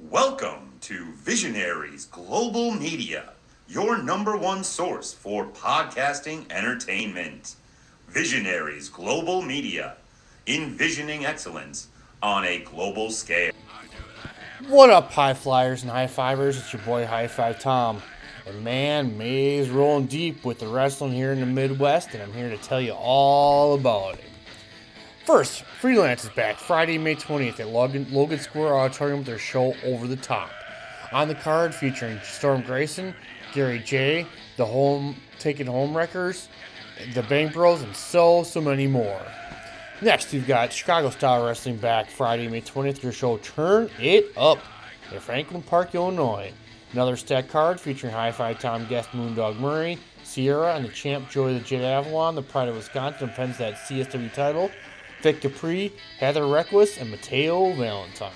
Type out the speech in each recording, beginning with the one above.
Welcome to Visionaries Global Media, your number one source for podcasting entertainment. Visionaries Global Media, envisioning excellence on a global scale. What up, high flyers and high fivers? It's your boy High Five Tom. And man, May's rolling deep with the wrestling here in the Midwest, and I'm here to tell you all about it. First, Freelance is back Friday, May 20th at Logan, Logan Square Auditorium with their show Over the Top. On the card, featuring Storm Grayson, Gary J, the Home Taking Home Wreckers, the Bang Bros, and so, so many more. Next, we've got Chicago Style Wrestling back Friday, May 20th. Your show Turn It Up in Franklin Park, Illinois. Another stack card featuring High Five Tom guest Moondog Murray, Sierra, and the champ Joy the Jet Avalon. The Pride of Wisconsin defends that CSW title. Vic Capri, Heather Reckless, and Mateo Valentine.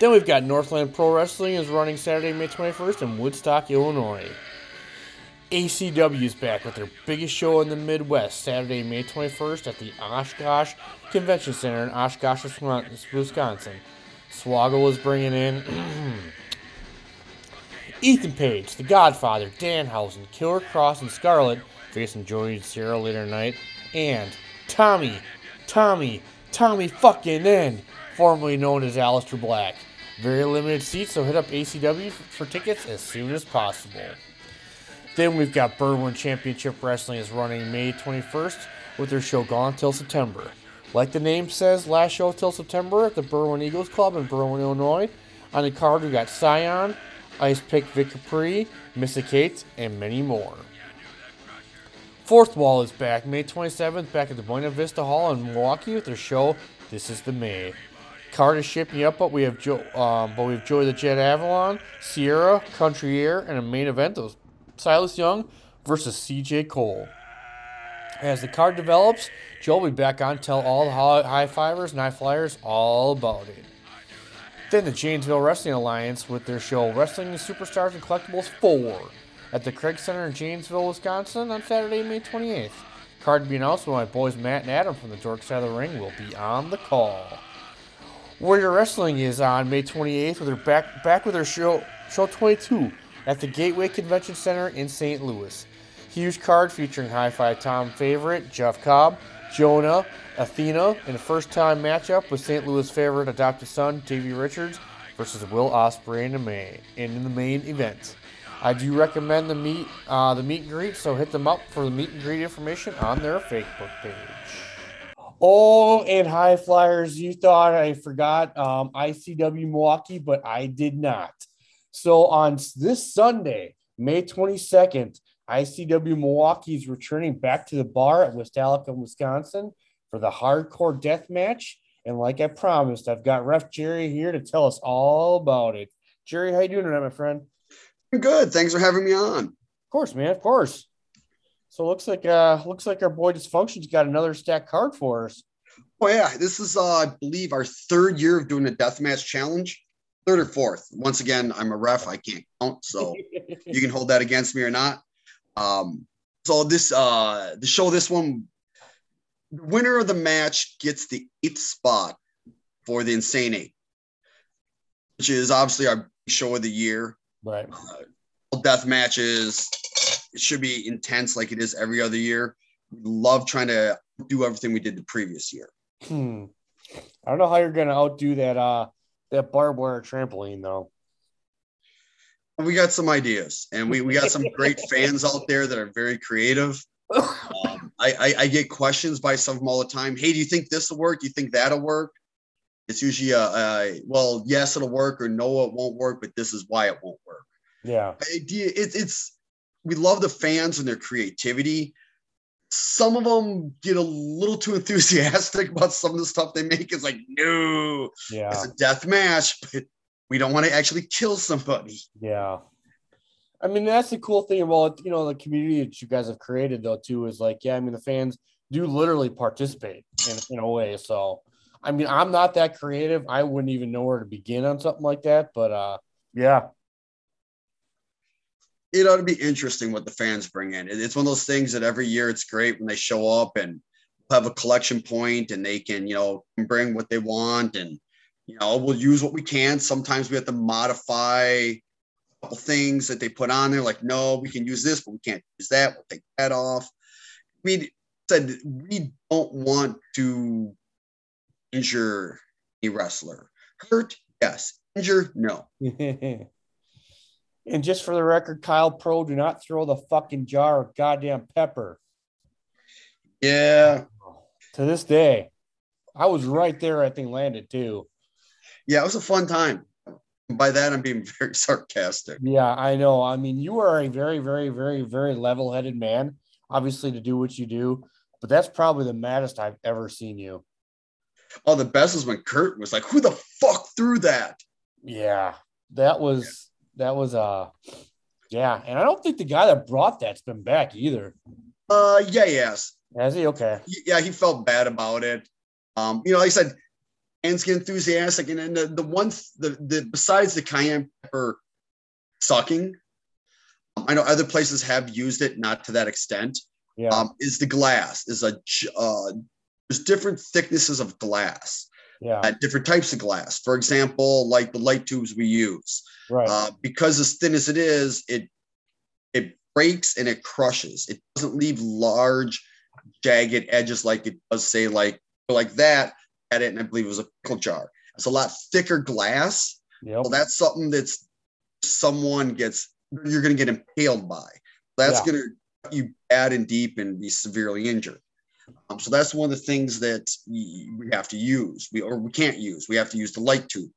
Then we've got Northland Pro Wrestling is running Saturday, May 21st in Woodstock, Illinois. ACW is back with their biggest show in the Midwest, Saturday, May 21st at the Oshkosh Convention Center in Oshkosh, Wisconsin. Swaggle is bringing in Ethan Page, The Godfather, Danhausen, Killer Kross, and Scarlett facing Joey and Sarah later tonight, and Tommy, Tommy, Tommy fucking End, formerly known as Aleister Black. Very limited seats, so hit up ACW for tickets as soon as possible. Then we've got Berwyn Championship Wrestling is running May 21st with their show Gone Till September. Like the name says, last show till September at the Berwyn Eagles Club in Berwyn, Illinois. On the card, we got Scion, Ice Pick Vic Capri, Missa Kate, and many more. Fourth Wall is back May 27th, back at the Buena Vista Hall in Milwaukee with their show This is the May. Card is shipping up, but we have Joe, um, but we have Joy the Jet Avalon, Sierra, Country Air, and a main event of Silas Young versus CJ Cole. As the card develops, Joe will be back on tell all the high fivers and high flyers all about it. Then the Janesville Wrestling Alliance with their show Wrestling Superstars and Collectibles 4 at the Craig Center in Janesville, Wisconsin on Saturday, May 28th. Card to be announced my boys Matt and Adam from the Dork Side of the Ring will be on the call. Warrior Wrestling is on May 28th with their back back with their show show 22 at the Gateway Convention Center in St. Louis. Huge card featuring High Five Tom favorite Jeff Cobb, Jonah, Athena in a first time matchup with St. Louis favorite adopted son Davey Richards versus Will Ospreay in the main in the main event. I do recommend the meet uh, the meet and greet, so hit them up for the meet and greet information on their Facebook page. Oh, and high flyers, you thought I forgot um, ICW Milwaukee, but I did not. So on this Sunday, May 22nd, ICW Milwaukee is returning back to the bar at West Allicum, Wisconsin for the hardcore death match. And like I promised, I've got Ref Jerry here to tell us all about it. Jerry, how you doing tonight, my friend? Good. Thanks for having me on. Of course, man. Of course. So looks like uh looks like our boy Dysfunction's got another stack card for us. Oh yeah, this is uh, I believe our third year of doing a deathmatch challenge. Third or fourth. Once again, I'm a ref. I can't count, so you can hold that against me or not. Um, so this uh the show this one the winner of the match gets the eighth spot for the Insane Eight, which is obviously our show of the year. Right. Uh, death matches. It should be intense like it is every other year. We love trying to do everything we did the previous year. Hmm. I don't know how you're gonna outdo that uh that barbed wire trampoline though. We got some ideas, and we, we got some great fans out there that are very creative. Um, I, I, I get questions by some of them all the time. Hey, do you think this will work? Do you think that'll work? It's usually a, a well, yes, it'll work, or no, it won't work, but this is why it won't work. Yeah. Idea. It's it's we love the fans and their creativity. Some of them get a little too enthusiastic about some of the stuff they make. It's like, no, yeah, it's a death match, but we don't want to actually kill somebody. Yeah. I mean, that's the cool thing about you know the community that you guys have created though too is like, yeah, I mean the fans do literally participate in, in a way. So I mean, I'm not that creative. I wouldn't even know where to begin on something like that. But uh, yeah. It ought to be interesting what the fans bring in. It's one of those things that every year it's great when they show up and have a collection point and they can, you know, bring what they want and you know, we'll use what we can. Sometimes we have to modify a couple things that they put on there, like, no, we can use this, but we can't use that. We'll take that off. We said we don't want to injure a wrestler. Hurt, yes. Injure, no. and just for the record, Kyle Pro, do not throw the fucking jar of goddamn pepper. Yeah. To this day, I was right there. I think landed too. Yeah, it was a fun time. By that, I'm being very sarcastic. Yeah, I know. I mean, you are a very, very, very, very level-headed man. Obviously, to do what you do, but that's probably the maddest I've ever seen you. Oh, the best is when Kurt was like, "Who the fuck threw that?" Yeah, that was that was uh, yeah, and I don't think the guy that brought that's been back either. Uh, yeah, yes. Has he? Okay. Yeah, he felt bad about it. Um, you know, like I said, get enthusiastic, and then the the one the the besides the cayenne pepper sucking, um, I know other places have used it, not to that extent. Yeah. Um, is the glass is a uh, there's different thicknesses of glass, yeah. uh, different types of glass. For example, like the light tubes we use, Right. uh, because as thin as it is, it it breaks and it crushes. It doesn't leave large, jagged edges like it does, say, like like that. At it, and I believe it was a pickle jar. It's a lot thicker glass. yep. Well, that's something that's someone gets you're going to get impaled by. That's Yeah. going to you bad and deep and be severely injured. Um, so that's one of the things that we have to use. We or we can't use. We have to use the light tube.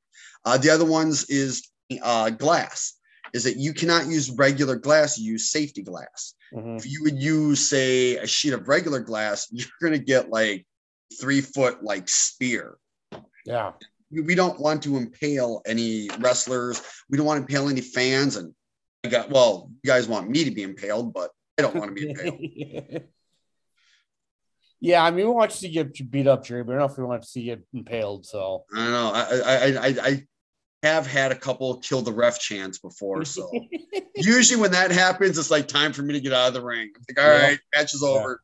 Uh, the other ones is uh, glass. Is that you cannot use regular glass. You use safety glass. Mhm. If you would use, say, a sheet of regular glass, you're going to get like three foot like spear Yeah. we don't want to impale any wrestlers. We don't want to impale any fans. And I got well, you guys want me to be impaled, but I don't want to be impaled. yeah, I mean, we want you to get beat up, Jerry, but I don't know if we want to see you impaled. So I don't know. I I I, I, have had a couple kill the ref chants before. So usually when that happens, it's like time for me to get out of the ring. I'm like, all Yeah. right, match is over.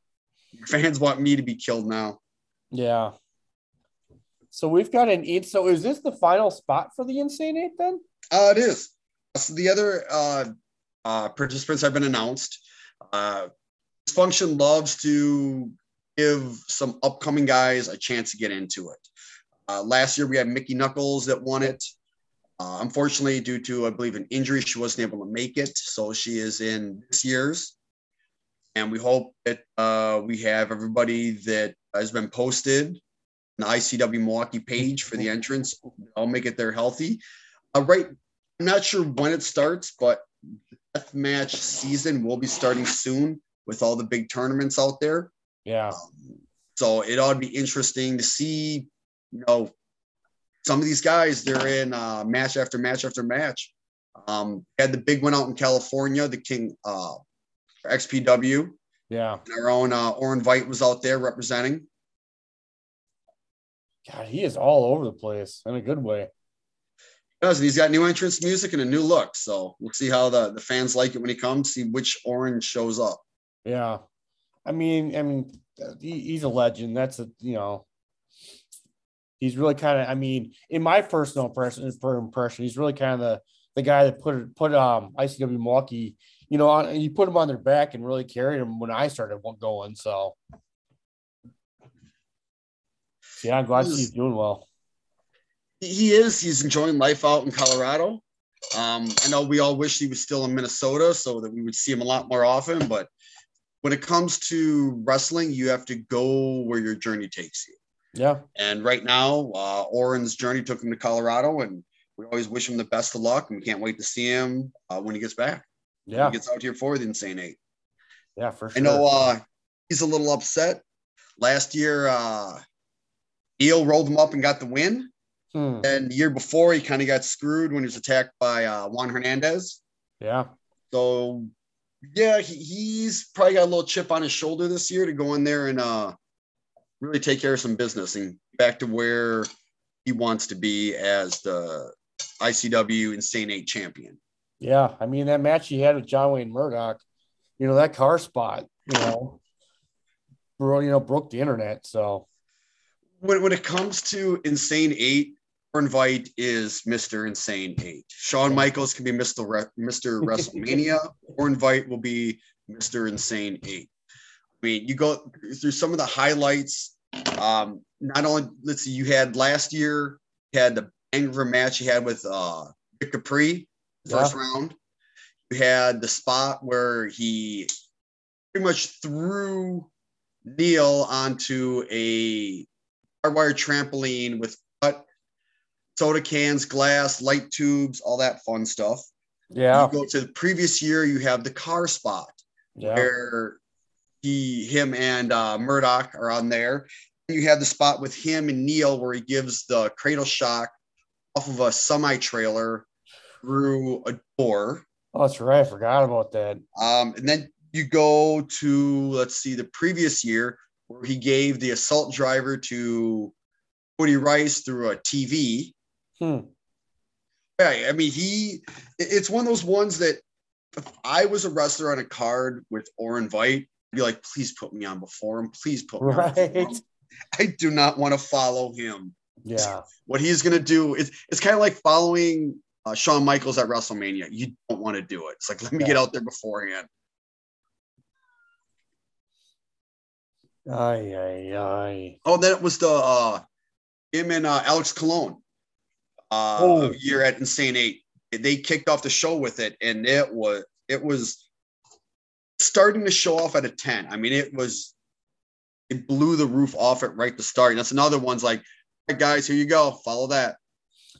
Fans want me to be killed now. yeah. So we've got an eight. So is this the final spot for the Insane Eight then? Uh, it is. So the other uh, uh, participants have been announced. Uh, Dysfunction loves to give some upcoming guys a chance to get into it. Uh, last year we had Mickie Knuckles that won it. Uh, unfortunately, due to I believe an injury, she wasn't able to make it. So she is in this year's, and we hope that uh, we have everybody that has been posted on the ICW Milwaukee page for the entrance. I'll make it there healthy. Uh, right, I'm not sure when it starts, but death match season will be starting soon with all the big tournaments out there. Yeah. Um, so it ought to be interesting to see, you know, some of these guys. They're in uh, match after match after match. Um, had the big one out in California, the King uh, XPW. Yeah. Our own uh, Orin Veidt was out there representing. God, he is all over the place in a good way. does, and he's got new entrance music and a new look. So we'll see how the, the fans like it when he comes. See which orange shows up. Yeah. I mean, I mean, he, he's a legend. That's a you know, he's really kind of. I mean, in my personal impression, for impression, he's really kind of the the guy that put put um ICW Milwaukee, you know, on you put him on their back and really carried him when I started going. So, yeah, I'm glad he's doing well. He is. He's enjoying life out in Colorado. Um, I know we all wish he was still in Minnesota so that we would see him a lot more often. But when it comes to wrestling, you have to go where your journey takes you. Yeah, And right now, uh, Orin's journey took him to Colorado, and we always wish him the best of luck. And we can't wait to see him uh, when he gets back. When yeah, he gets out here for the Insane Eight. yeah, for sure. I know uh, he's a little upset. Last year, uh, Eel rolled him up and got the win. Hmm, And the year before, he kind of got screwed when he was attacked by uh, Juan Hernandez. yeah, So, yeah, he, he's probably got a little chip on his shoulder this year to go in there and uh, really take care of some business and back to where he wants to be as the ICW Insane Eight champion. yeah. I mean, that match he had with John Wayne Murdoch, you know, that car spot, you know, bro, you know, broke the internet. So When, when it comes to Insane Eight, Veidt is Mr. Insane Eight. Shawn Michaels can be Mr. Re- Mr. WrestleMania. Orin Veidt will be Mr. Insane Eight. I mean, you go through some of the highlights. Um, not only let's see, you had last year, you had the banger match you had with uh Vic Capri, first Yeah. round. You had the spot where he pretty much threw Neil onto a barbed wire trampoline with soda cans, glass, light tubes, all that fun stuff. Yeah. You go to the previous year, you have the car spot Yeah. where he, him, and uh, Murdoch are on there. And you have the spot with him and Neil where he gives the cradle shock off of a semi trailer through a door. Oh, that's right. I forgot about that. Um, and then you go to let's see the previous year where he gave the assault driver to Cody Rice through a TV. Hmm. Yeah, I mean he it's one of those ones that if I was a wrestler on a card with Orin Veidt, I'd be like, please put me on before him. Please put me on. Right. I do not want to follow him. Yeah. What he's gonna do is it's kind of like following uh, Shawn Michaels at WrestleMania. You don't want to do it. It's like let me Yeah. get out there beforehand. Aye, aye, aye. Oh, then it was the uh, him and uh, Alex Colon uh, Oh. year at Insane Eight. They kicked off the show with it, and it was it was starting to show off at a ten. I mean, it was it blew the roof off it right to start. And that's another one's like, all right, guys, here you go, follow that.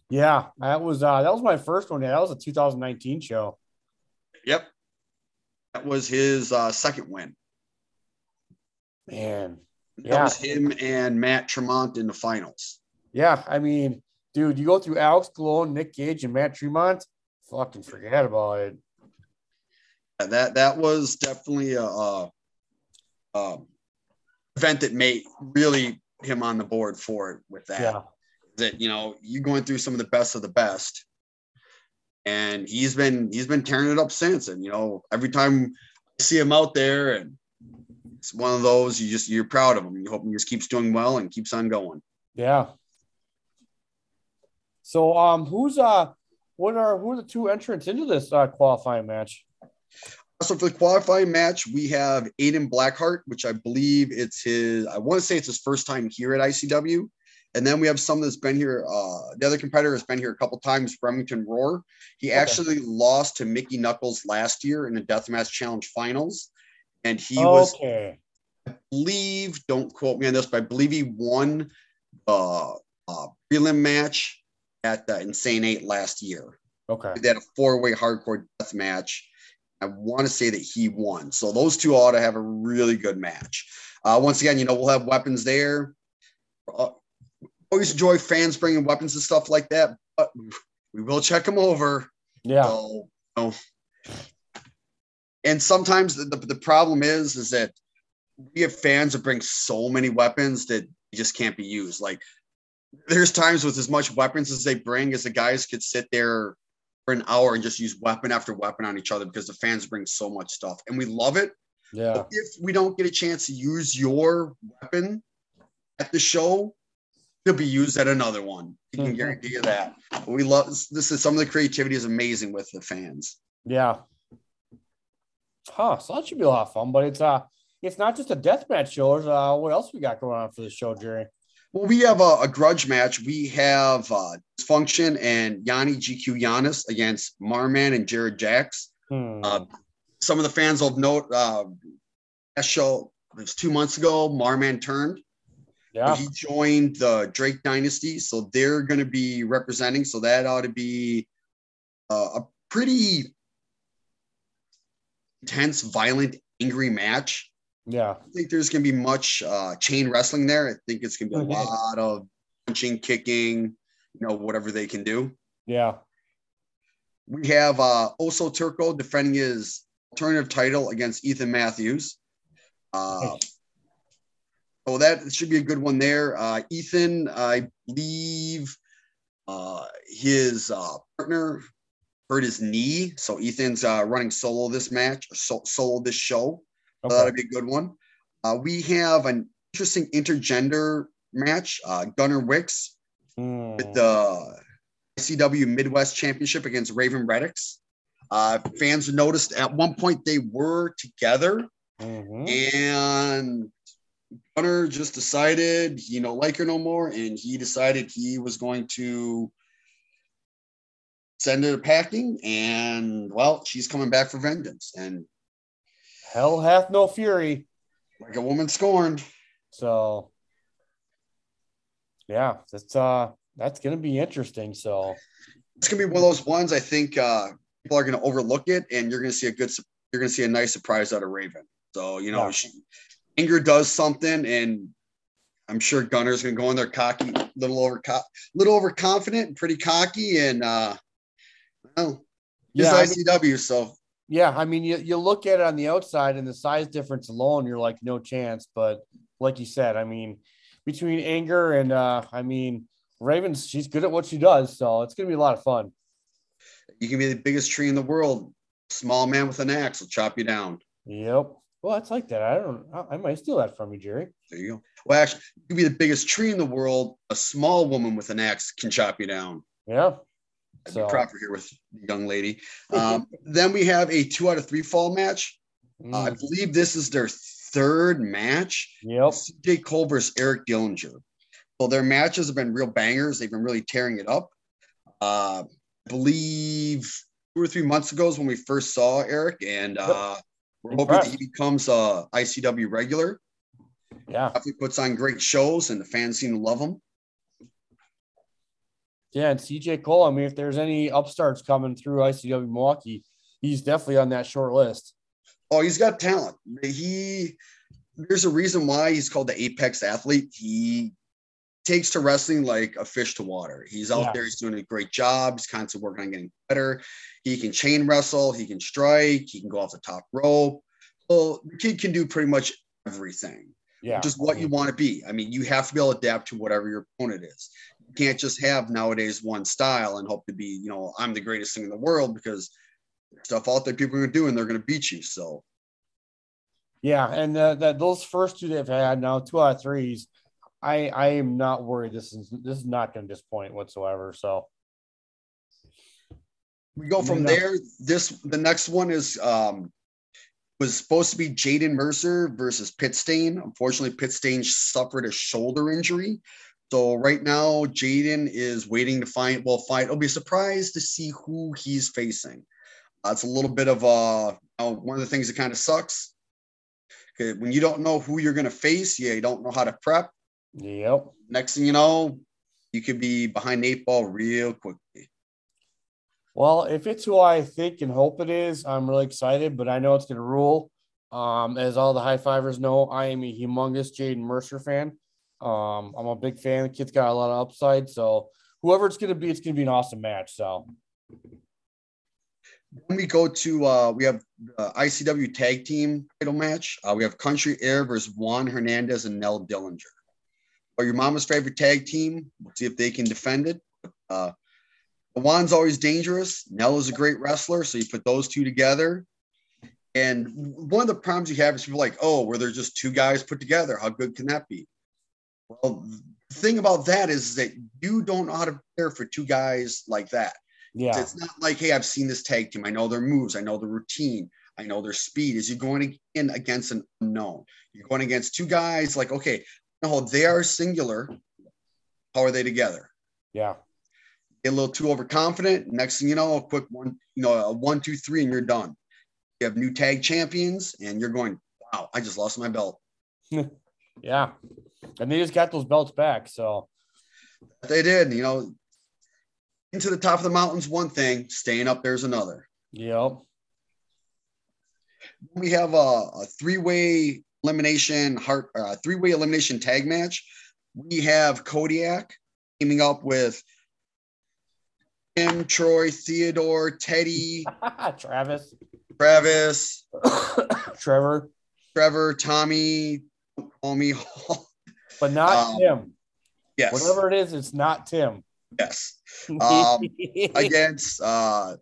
Yeah, that was uh that was my first one. Yeah, that was a 2019 show. Yep, that was his uh, second win. Man. That was him and Matt Tremont in the finals. Yeah, I mean, dude, you go through Alex Colon, Nick Gage, and Matt Tremont. Fucking forget about it. Yeah, that that was definitely a, a, um, event that made really him on the board for it with that. Yeah. That you know you're going through some of the best of the best, and he's been he's been tearing it up since. And you know every time I see him out there, and it's one of those you just you're proud of him. You hope he just keeps doing well and keeps on going. Yeah. So um who's uh what are who are the two entrants into this uh qualifying match? So for the qualifying match, we have Aiden Blackheart, which I believe it's his. I want to say it's his first time here at ICW, and then we have someone that's been here. Uh, the other competitor has been here a couple times. Remington Roar. He Okay. actually lost to Mickie Knuckles last year in the Deathmatch Challenge finals, and he was okay. believe. Don't quote me on this, but I believe he won the uh, prelim match at the Insane Eight last year. Okay. They had a four-way hardcore death match. I want to say that he won. So those two ought to have a really good match. Uh, once again, you know, we'll have weapons there. Uh, always enjoy fans bringing weapons and stuff like that, but we will check them over. Yeah. So, you know. and sometimes the, the, the problem is, is that we have fans that bring so many weapons that just can't be used. Like there's times with as much weapons as they bring as the guys could sit there for an hour and just use weapon after weapon on each other because the fans bring so much stuff and we love it. Yeah. But if we don't get a chance to use your weapon at the show, it'll be used at another one. You can Mhm. guarantee you that. But we love this is some of the creativity is amazing with the fans. Yeah. Huh. So that should be a lot of fun, but it's uh it's not just a death match show. Uh, what else we got going on for the show, Jerry? Well, we have a, a grudge match. We have uh, Dysfunction and Yanni GQ Giannis against Marman and Jared Jacks. Hmm. Uh, some of the fans will note uh, that show it was two months ago. Marman turned. yeah. He joined the Drake Dynasty, so they're going to be representing. So that ought to be uh, a pretty intense, violent, angry match. Yeah. I think there's going to be much uh, chain wrestling there. I think it's going to be a Okay. lot of punching, kicking, you know, whatever they can do. Yeah. We have uh, Oso Turco defending his alternative title against Ethan Matthews. Uh, so that should be a good one there. Uh, Ethan, I believe uh, his uh, partner hurt his knee. So Ethan's uh, running solo this match, so, solo this show. Okay. that'll be a good one. Uh, we have an interesting intergender match. Uh, Gunnar Wicks Hmm. with the ICW Midwest Championship against Raven Reddicks. Uh, fans noticed at one point they were together, Mhm. and Gunner just decided he don't like her no more, and he decided he was going to send her packing. And well, she's coming back for vengeance, and Hell hath no fury. like a woman scorned. So yeah, that's uh that's gonna be interesting. So It's gonna be one of those ones I think uh, people are gonna overlook it, and you're gonna see a good, you're gonna see a nice surprise out of Raven. So you know, Yeah. she, Inger does something, and I'm sure Gunner's gonna go in there cocky, little over, co- little overconfident, and pretty cocky, and uh, well, yeah, ICW, so yeah, I mean you, you look at it on the outside and the size difference alone, you're like no chance. But like you said, I mean, between anger and uh I mean Ravens, she's good at what she does, so it's gonna be a lot of fun. you can be the biggest tree in the world. Small man with an axe will chop you down. Yep. Well, it's like that. I don't. I, I might steal that from you, Jerry. There you go. Well, actually, you can be the biggest tree in the world. A small woman with an axe can chop you down. Yeah. So- proper here with the young lady. Um, then we have a two out of three fall match. Uh, I Mm, believe this is their third match. yep. CJ Cole versus Eric Dillinger. So their matches have been real bangers. They've been really tearing it up. Uh, I believe two or three months ago is when we first saw Eric, and uh, we're hoping that he becomes a ICW regular. Yeah. Definitely puts on great shows, and the fans seem to love him. Yeah. And CJ Cole. I mean, if there's any upstarts coming through ICW Milwaukee, he's definitely on that short list. Oh, he's got talent. He there's a reason why he's called the apex athlete. He takes to wrestling like a fish to water. He's out Yeah. there, he's doing a great job. He's constantly working on getting better. He can chain wrestle, he can strike, he can go off the top rope. So the kid can do pretty much everything, Yeah. just what you mm-hmm. want to be. I mean, you have to be able to adapt to whatever your opponent is. Can't just have nowadays one style and hope to be, you know, I'm the greatest thing in the world because stuff out there people are gonna do and they're gonna beat you. So Yeah, and uh, that those first two they've had now two out of threes. I I am not worried. This is this is not going to disappoint whatsoever. So we go from there. This the next one is um was supposed to be Jaden Mercer versus Pit Stain. Unfortunately, Pit Stain suffered a shoulder injury. So right now, Jaden is waiting to find. Well, find. I'll be surprised to see who he's facing. Uh, it's a little bit of uh, one of the things that kind of sucks. When you don't know who you're going to face, yeah, you don't know how to prep. yep, Next thing you know, you could be behind eight ball real quickly. Well, if it's who I think and hope it is, I'm really excited, but I know it's going to rule. Um, as all the high fivers know, I am a humongous Jaden Mercer fan. Um, I'm a big fan. The kid's got a lot of upside. So whoever it's going to be, it's going to be an awesome match. So Then we go to uh, we have the ICW tag team title match. Uh, we have Country Air versus Juan Hernandez and Nell Dillinger. Or your mama's favorite tag team. We'll see if they can defend it. Uh, Juan's always dangerous. Nell is a great wrestler, so you put those two together. And one of the problems you have is people like, oh, were there just two guys put together? How good can that be? Well, the thing about that is that you don't know how to prepare for two guys like that. yeah, It's not like, hey, I've seen this tag team. I know their moves. I know the routine. I know their speed. Is you're going in against an unknown. You're going against two guys. Like, okay, no, they are singular. How are they together? yeah, Get a little too overconfident. Next thing you know, a quick one, you know, a one, two, three, and you're done. You have new tag champions, and you're going, wow, I just lost my belt. yeah. And they just got those belts back. So They did, you know. Into the top of the mountains, one thing. Staying up there's another. yep. we have a, a three-way elimination heart uh, three-way elimination tag match. We have Kodiak teaming up with Tim, Troy, Theodore, Teddy, Travis, Travis, Trevor, Trevor, Tommy, call me. but not Um, Tim. yes, Whatever it is, it's not Tim. yes. Um, Against uh,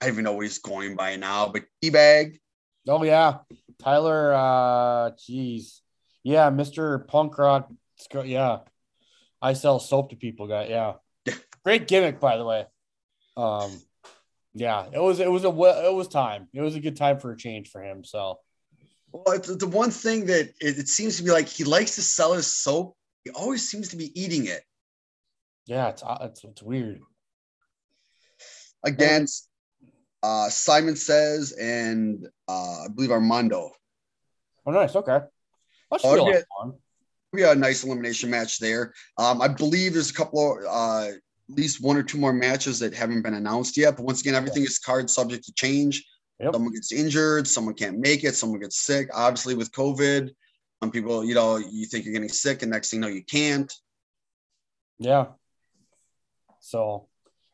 I don't even know what he's going by now, but Teabag. oh yeah, Tyler. Uh, jeez, yeah, Mister Punk Rock. Yeah, I sell soap to people. Guy, yeah, great gimmick by the way. Um, yeah, it was it was a it was time. It was a good time for a change for him. So, well, it's the one thing that it, it seems to be like he likes to sell his soap. He always seems to be eating it. Yeah, it's it's, it's weird. Against uh, Simon says and uh, I believe Armando. Oh, nice. Okay. That should oh, be, fun. We got a nice elimination match there. Um, I believe there's a couple of uh, at least one or two more matches that haven't been announced yet. But once again, everything is card subject to change. Yep. Someone gets injured, someone can't make it, someone gets sick. Obviously, with COVID, some people, you know, you think you're getting sick, and next thing you know, you can't. Yeah. So,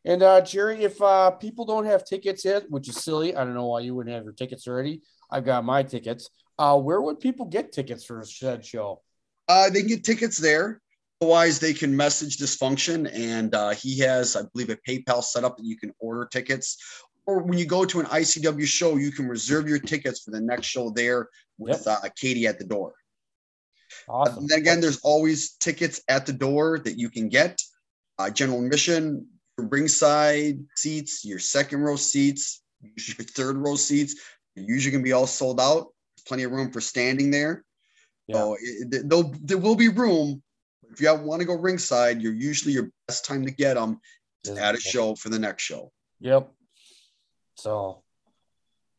and uh, Jerry, if uh, people don't have tickets yet, which is silly, I don't know why you wouldn't have your tickets already. I've got my tickets. Uh, where would people get tickets for a said show? Uh, they can get tickets there. Otherwise, they can message Dysfunction, and uh, he has, I believe, a PayPal setup that you can order tickets. Or when you go to an ICW show, you can reserve your tickets for the next show there with yep. uh, Katie at the door. Awesome. And then again, there's always tickets at the door that you can get. Uh, general admission, your ringside seats, your second row seats, your third row seats, you're usually going to be all sold out. There's plenty of room for standing there. Yeah. So it, there will be room. If you want to go ringside, you're usually your best time to get them at a show for the next show. Yep. So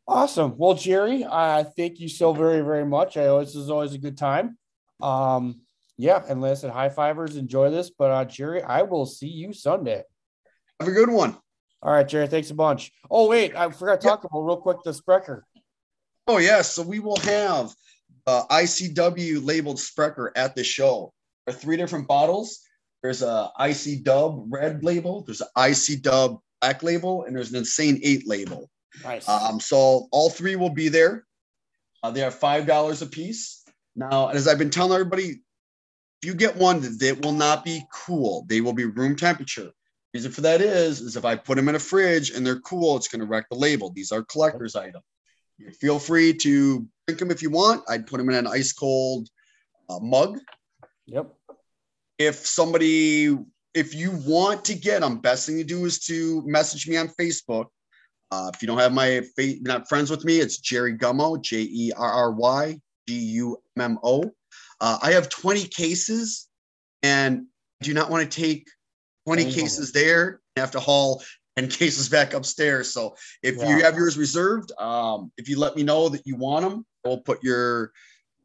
awesome. Well, Jerry, I thank you so very, very much. I always this is always a good time. Um, yeah, and listen, high fivers, enjoy this. But uh, Jerry, I will see you Sunday. Have a good one. All right, Jerry. Thanks a bunch. Oh, wait, I forgot to talk about real quick the Sprecher. Oh, yes. Yeah. So we will have uh, ICW labeled Sprecher at the show. There are three different bottles. There's a IC Dub red label, there's an IC Dub black label, and there's an Insane 8 label. Nice. Um, so all three will be there. Uh, they are $5 a piece. Now, as I've been telling everybody, if you get one, that will not be cool. They will be room temperature. Reason for that is, is if I put them in a fridge and they're cool, it's going to wreck the label. These are collector's items. Feel free to drink them if you want. I'd put them in an ice cold uh, mug. Yep. If somebody, if you want to get them, best thing to do is to message me on Facebook. Uh, if you don't have my fa- not friends with me, it's Jerry Gummo, J E R R Y G U M M O. Uh, I have 20 cases and I do not want to take 20 cases there and have to haul and cases back upstairs. So if yeah. you have yours reserved, um, if you let me know that you want them, I'll put your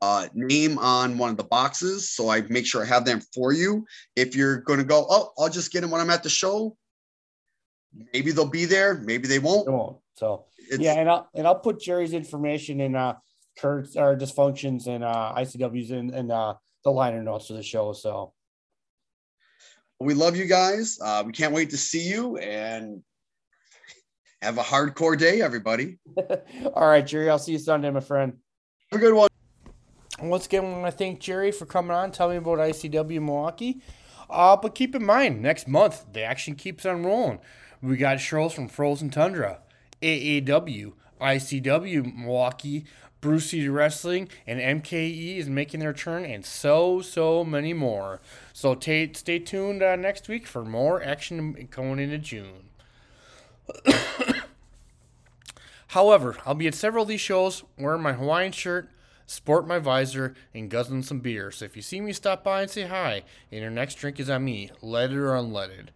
uh, name on one of the boxes. So I make sure I have them for you. If you're going to go, oh, I'll just get them when I'm at the show. Maybe they'll be there. Maybe they won't. They won't. So it's, yeah, and I'll and I'll put Jerry's information in uh Kurt's or dysfunctions and uh ICW's and and uh the liner notes for the show. So we love you guys. Uh, we can't wait to see you and have a hardcore day, everybody. All right, Jerry. I'll see you Sunday, my friend. Have a good one. Once again, I want to thank Jerry for coming on, tell me about ICW Milwaukee. Uh, but keep in mind, next month, the action keeps on rolling. We got shows from Frozen Tundra, AAW, ICW Milwaukee, City Wrestling, and MKE is making their turn, and so, so many more. So t- stay tuned uh, next week for more action going into June. However, I'll be at several of these shows wearing my Hawaiian shirt, sport my visor, and guzzling some beer. So if you see me stop by and say hi, and your next drink is on me, leaded or unleaded.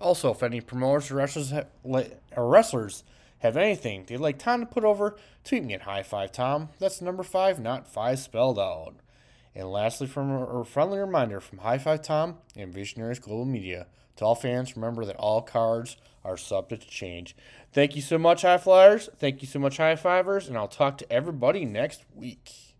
Also, if any promoters or wrestlers, ha- or wrestlers have anything they'd like Tom to put over, tweet me at High Five Tom. That's number five, not five spelled out. And lastly, from a friendly reminder from High Five Tom and Visionaries Global Media to all fans, remember that all cards are subject to change. Thank you so much, High Flyers. Thank you so much, High Fivers, and I'll talk to everybody next week.